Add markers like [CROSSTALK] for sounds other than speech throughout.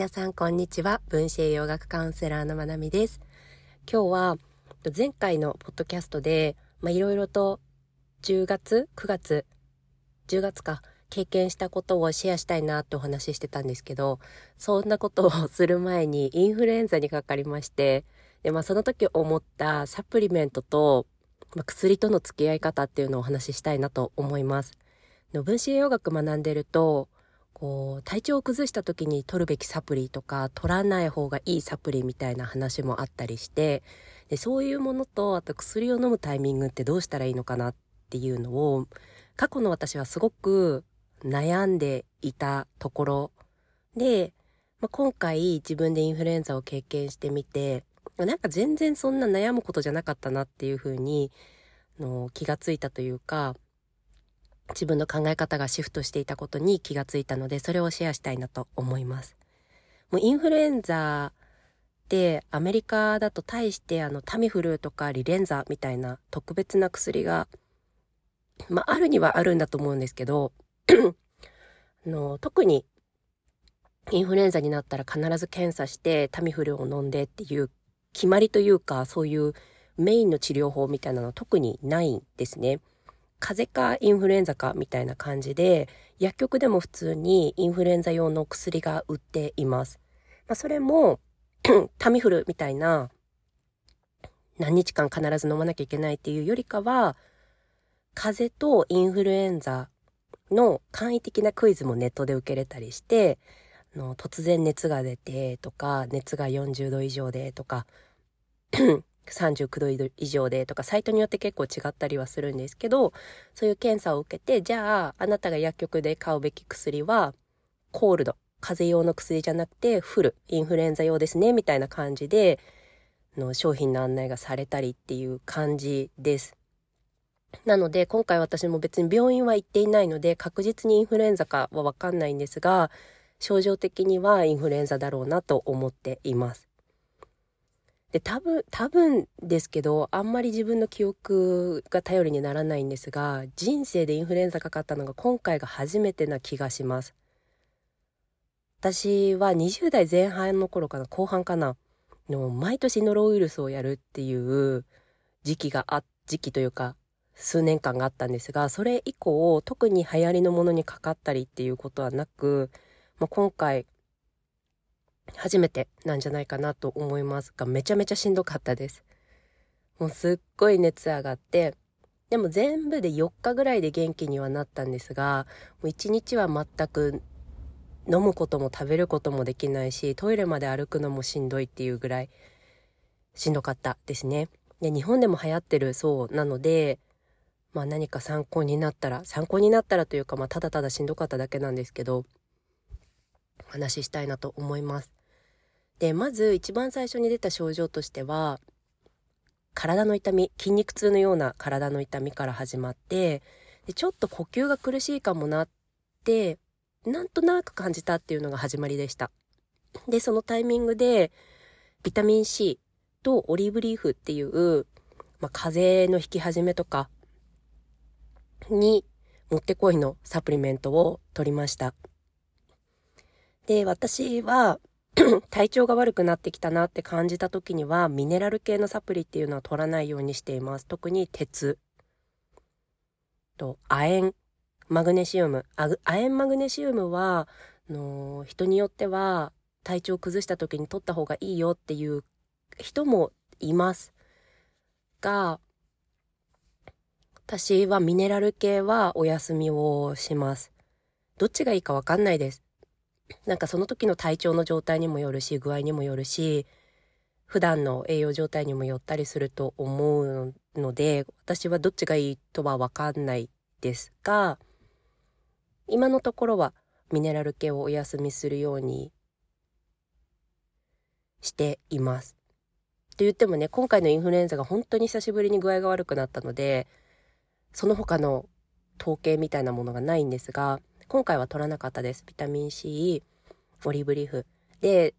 皆さんこんにちは分子栄養学カウンセラーのまなみです今日は前回のポッドキャストでいろいろと10月9月10月か経験したことをシェアしたいなってお話ししてたんですけどそんなことをする前にインフルエンザにかかりましてで、まあ、その時思ったサプリメントと、まあ、薬との付き合い方っていうのをお話ししたいなと思います。の分子栄養学学んでるとこう体調を崩した時に取るべきサプリとか取らない方がいいサプリみたいな話もあったりしてでそういうものとあと薬を飲むタイミングってどうしたらいいのかなっていうのを過去の私はすごく悩んでいたところで、まあ、今回自分でインフルエンザを経験してみてなんか全然そんな悩むことじゃなかったなっていうふうにの気がついたというか自分の考え方がシフトしていたことに気がついたので、それをシェアしたいなと思います。もうインフルエンザでアメリカだと対してあのタミフルとかリレンザみたいな特別な薬が、まあ、あるにはあるんだと思うんですけど、あの特にインフルエンザになったら必ず検査してタミフルを飲んでっていう決まりというかそういうメインの治療法みたいなのは特にないんですね。風邪かインフルエンザかみたいな感じで、薬局でも普通にインフルエンザ用の薬が売っています。まあ、それも [CLEARS THROAT] タミフルみたいな何日間必ず飲まなきゃいけないっていうよりかは、風邪とインフルエンザの簡易的なクイズもネットで受けれたりして、の突然熱が出てとか、熱が40度以上でとか、39度以上でとかサイトによって結構違ったりはするんですけどそういう検査を受けてじゃああなたが薬局で買うべき薬はコールド風邪用の薬じゃなくてフルインフルエンザ用ですねみたいな感じでの商品の案内がされたりっていう感じです。なので今回私も別に病院は行っていないので確実にインフルエンザかはわかんないんですが症状的にはインフルエンザだろうなと思っています。で、多分、多分ですけど、あんまり自分の記憶が頼りにならないんですが、人生でインフルエンザかかったのが今回が初めてな気がします。私は20代前半の頃かな、後半かな、の毎年ノロウイルスをやるっていう時期があ、時期というか、数年間があったんですが、それ以降、特に流行りのものにかかったりっていうことはなく、まあ、今回、初めてなんじゃないかなと思いますが、めちゃめちゃしんどかったです。もうすっごい熱上がって、でも全部で4日ぐらいで元気にはなったんですが、もう1日は全く飲むことも食べることもできないし、トイレまで歩くのもしんどいっていうぐらいしんどかったですね。で、日本でも流行ってるそうなので、まあ何か参考になったら、参考になったらというか、まあただただしんどかっただけなんですけど、お話ししたいなと思います。で、まず一番最初に出た症状としては、体の痛み、筋肉痛のような体の痛みから始まって、でちょっと呼吸が苦しいかもなって、なんとなく感じたっていうのが始まりでした。で、そのタイミングで、ビタミン C とオリーブリーフっていう、まあ、風邪の引き始めとかにもってこいのサプリメントを取りました。で、私は [COUGHS] 体調が悪くなってきたなって感じた時にはミネラル系のサプリっていうのは取らないようにしています。特に鉄。と亜鉛。マグネシウム。亜鉛マグネシウムはの人によっては体調を崩した時に取った方がいいよっていう人もいます。が私はミネラル系はお休みをします。どっちがいいかわかんないです。なんかその時の体調の状態にもよるし具合にもよるし普段の栄養状態にもよったりすると思うので私はどっちがいいとは分かんないですが今のところはミネラル系をお休みするようにしています。と言ってもね今回のインフルエンザが本当に久しぶりに具合が悪くなったのでその他の統計みたいなものがないんですが今回は取らなかったです。ビタミン C、オリーブリーフ。で、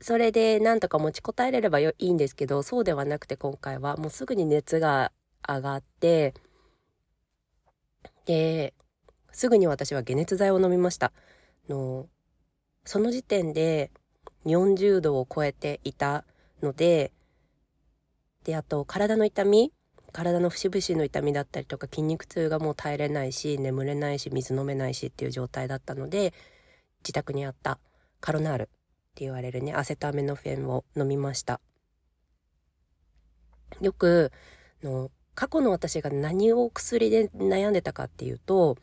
それでなんとか持ちこたえれればいいんですけど、そうではなくて今回はもうすぐに熱が上がって、で、すぐに私は解熱剤を飲みました。のその時点で40度を超えていたので、で、あと体の痛み体の節々の痛みだったりとか筋肉痛がもう耐えれないし眠れないし水飲めないしっていう状態だったので自宅にあったカロナールって言われるねアセトアメノフェンを飲みました。よくの過去の私が何を薬で悩んでたかっていうと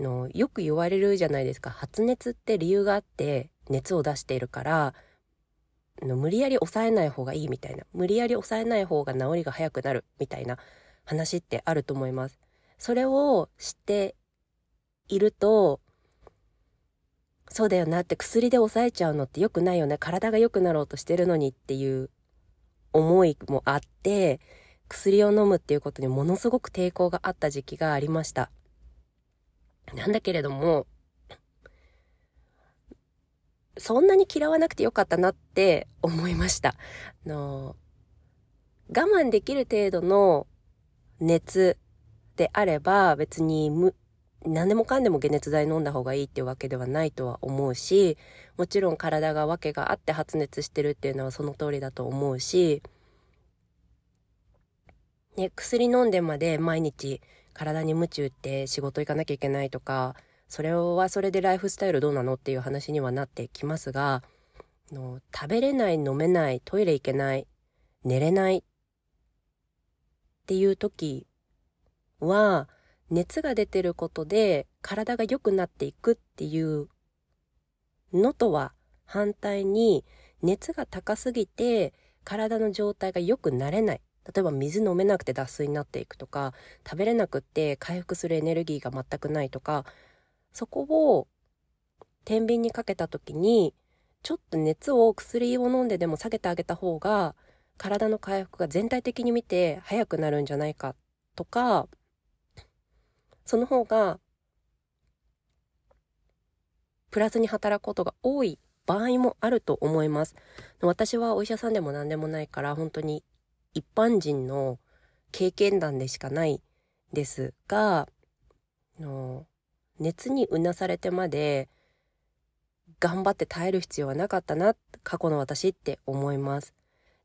のよく言われるじゃないですか。発熱って理由があって熱を出しているからの無理やり抑えない方がいいみたいな。無理やり抑えない方が治りが早くなるみたいな話ってあると思います。それを知っているとそうだよなって薬で抑えちゃうのって良くないよね。体が良くなろうとしてるのにっていう思いもあって薬を飲むっていうことにものすごく抵抗があった時期がありました。なんだけれどもそんなに嫌わなくてよかったなって思いました。あの我慢できる程度の熱であれば別にむ何でもかんでも解熱剤飲んだ方がいいっていうわけではないとは思うしもちろん体が訳があって発熱してるっていうのはその通りだと思うし、ね、薬飲んでまで毎日体に鞭打って仕事行かなきゃいけないとかそれはそれでライフスタイルどうなのっていう話にはなってきますがの食べれない飲めないトイレ行けない寝れないっていう時は熱が出てることで体が良くなっていくっていうのとは反対に熱が高すぎて体の状態が良くなれない。例えば水飲めなくて脱水になっていくとか食べれなくって回復するエネルギーが全くないとかそこを天秤にかけた時にちょっと熱を薬を飲んででも下げてあげた方が体の回復が全体的に見て早くなるんじゃないかとかその方がプラスに働くことが多い場合もあると思います。私はお医者さんでも何でもないから本当に一般人の経験談でしかないですが、の熱にうなされてまで頑張って耐える必要はなかったな過去の私って思います。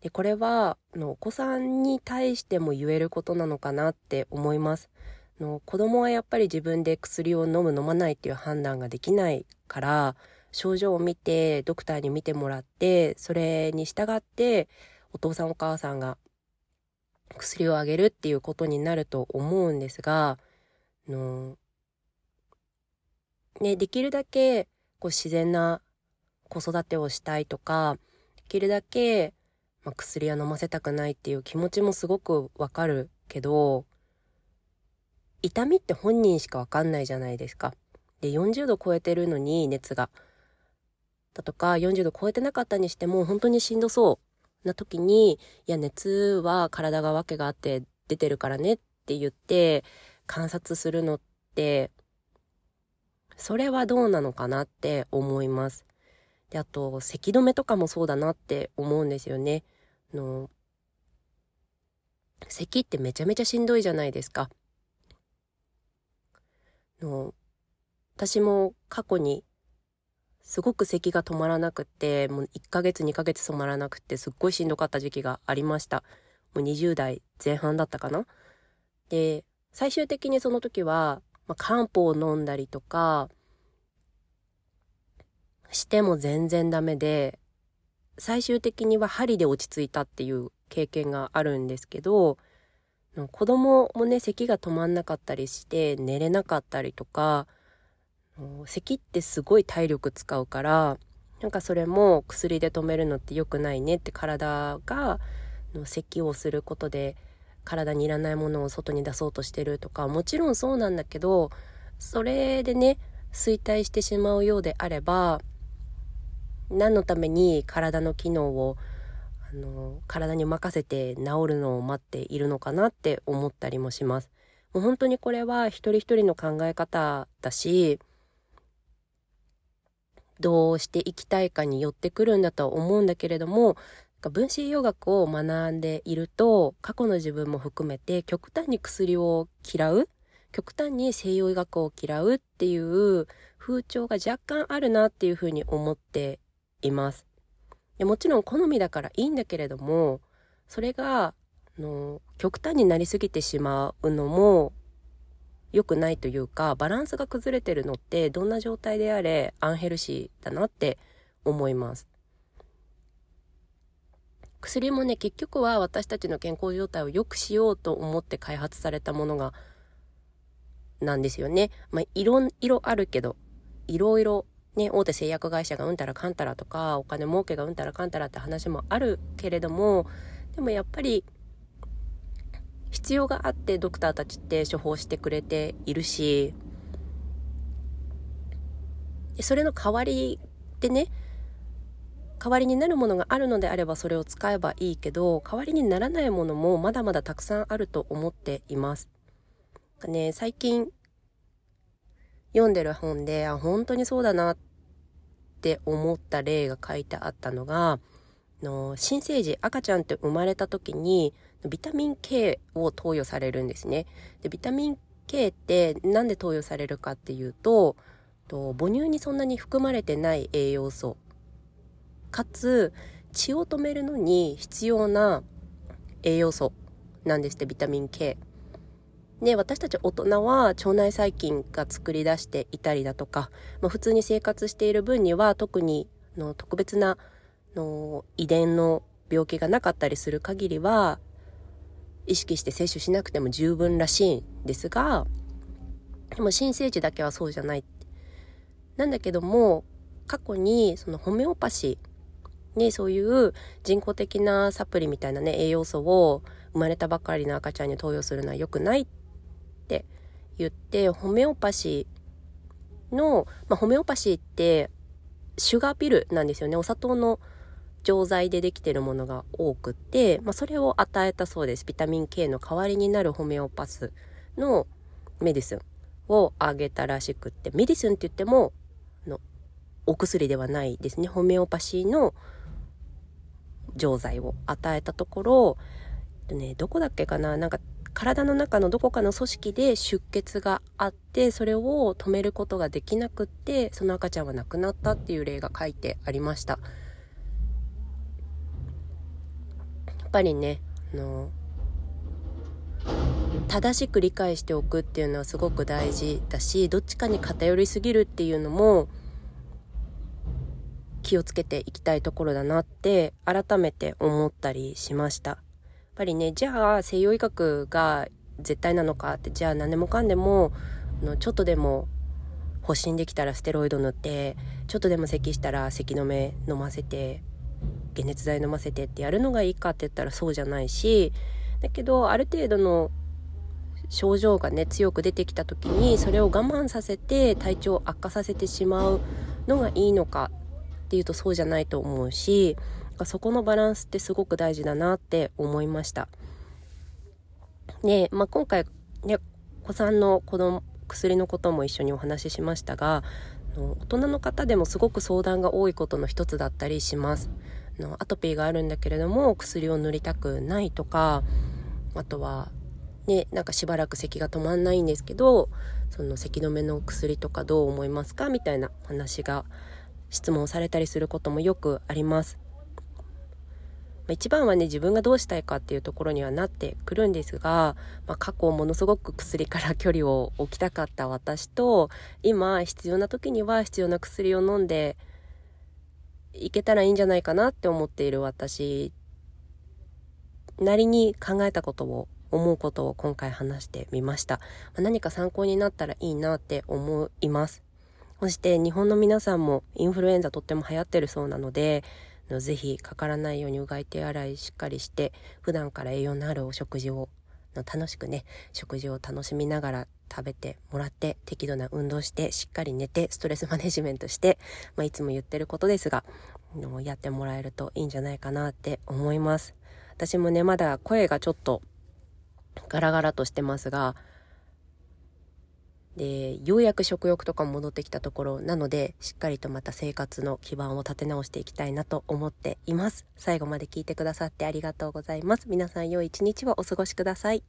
でこれはのお子さんに対しても言えることなのかなって思います。の子供はやっぱり自分で薬を飲む飲まないっていう判断ができないから症状を見てドクターに見てもらってそれに従ってお父さんお母さんが薬をあげるっていうことになると思うんですがのね、できるだけこう自然な子育てをしたいとか、できるだけ、まあ、薬は飲ませたくないっていう気持ちもすごくわかるけど、痛みって本人しかわかんないじゃないですか。で、40度超えてるのに熱が。だとか、40度超えてなかったにしても本当にしんどそうな時に、いや、熱は体が訳があって出てるからねって言って観察するのって、それはどうなのかなって思います。で、あと、咳止めとかもそうだなって思うんですよね。あの、咳ってめちゃめちゃしんどいじゃないですか。の私も過去にすごく咳が止まらなくて、もう1ヶ月2ヶ月止まらなくて、すっごいしんどかった時期がありました。もう20代前半だったかな。で、最終的にその時は、まあ、漢方を飲んだりとかしても全然ダメで最終的には針で落ち着いたっていう経験があるんですけど子供もね咳が止まんなかったりして寝れなかったりとか咳ってすごい体力使うからなんかそれも薬で止めるのって良くないねって体が咳をすることで体にいらないものを外に出そうとしてるとかもちろんそうなんだけどそれでね衰退してしまうようであれば何のために体の機能をあの体に任せて治るのを待っているのかなって思ったりもします。もう本当にこれは一人一人の考え方だしどうしていきたいかによってくるんだとは思うんだけれども分子栄養学を学んでいると過去の自分も含めて極端に薬を嫌う極端に西洋医学を嫌うっていう風潮が若干あるなっていうふうに思っています。もちろん好みだからいいんだけれども、それが、の極端になりすぎてしまうのも良くないというか、バランスが崩れてるのってどんな状態であれアンヘルシーだなって思います。薬もね、結局は私たちの健康状態を良くしようと思って開発されたものが、なんですよね。まあ、いろいろあるけど、いろいろね、大手製薬会社がうんたらかんたらとか、お金儲けがうんたらかんたらって話もあるけれども、でもやっぱり、必要があってドクターたちって処方してくれているし、それの代わりでね、代わりになるものがあるのであればそれを使えばいいけど代わりにならないものもまだまだたくさんあると思っています。ね、最近読んでる本であ本当にそうだなって思った例が書いてあったのがの新生児赤ちゃんって生まれた時にビタミン K を投与されるんですね。でビタミン K って何で投与されるかっていうとと母乳にそんなに含まれてない栄養素かつ血を止めるのに必要な栄養素なんですってビタミン K。で私たち大人は腸内細菌が作り出していたりだとか、まあ、普通に生活している分には特にの特別なの遺伝の病気がなかったりする限りは意識して摂取しなくても十分らしいんですがでも新生児だけはそうじゃない。なんだけども過去にそのホメオパシーにそういう人工的なサプリみたいなね栄養素を生まれたばかりの赤ちゃんに投与するのは良くないって言ってホメオパシーの、まあ、ホメオパシーってシュガーピルなんですよね。お砂糖の錠剤でできてるものが多くて、まあ、それを与えたそうです。ビタミン K の代わりになるホメオパスのメディスンをあげたらしくってメディスンって言ってもお薬ではないですね。ホメオパシーの錠剤を与えたところ、ね、どこだっけかな？なんか体の中のどこかの組織で出血があってそれを止めることができなくってその赤ちゃんは亡くなったっていう例が書いてありました。やっぱりねあの正しく理解しておくっていうのはすごく大事だしどっちかに偏りすぎるっていうのも気をつけていきたいところだなって改めて思ったりしました。やっぱりねじゃあ西洋医学が絶対なのかってじゃあ何でもかんでものちょっとでも発疹できたらステロイド塗ってちょっとでも咳したら咳止め飲ませて解熱剤飲ませてってやるのがいいかって言ったらそうじゃないしだけどある程度の症状がね強く出てきた時にそれを我慢させて体調を悪化させてしまうのがいいのかっていうとそうじゃないと思うしそこのバランスってすごく大事だなって思いました。で、まあ、今回ね子さんの子供薬のことも一緒にお話ししましたが大人の方でもすごく相談が多いことの一つだったりしますの。アトピーがあるんだけれども薬を塗りたくないとかあとはねなんかしばらく咳が止まんないんですけどその咳止めの薬とかどう思いますかみたいな話が質問されたりすることもよくあります。一番はね自分がどうしたいかっていうところにはなってくるんですが、まあ、過去ものすごく薬から距離を置きたかった私と今必要な時には必要な薬を飲んでいけたらいいんじゃないかなって思っている私なりに考えたことを思うことを今回話してみました、ま、何か参考になったらいいなって思いますそして日本の皆さんもインフルエンザとっても流行ってるそうなので、ぜひかからないようにうがい手洗いしっかりして、普段から栄養のあるお食事を、楽しくね、食事を楽しみながら食べてもらって、適度な運動して、しっかり寝て、ストレスマネジメントして、まあ、いつも言ってることですが、やってもらえるといいんじゃないかなって思います。私もね、まだ声がちょっとガラガラとしてますが、でようやく食欲とかも戻ってきたところなのでしっかりとまた生活の基盤を立て直していきたいなと思っています。最後まで聞いてくださってありがとうございます。皆さん良い一日をお過ごしください。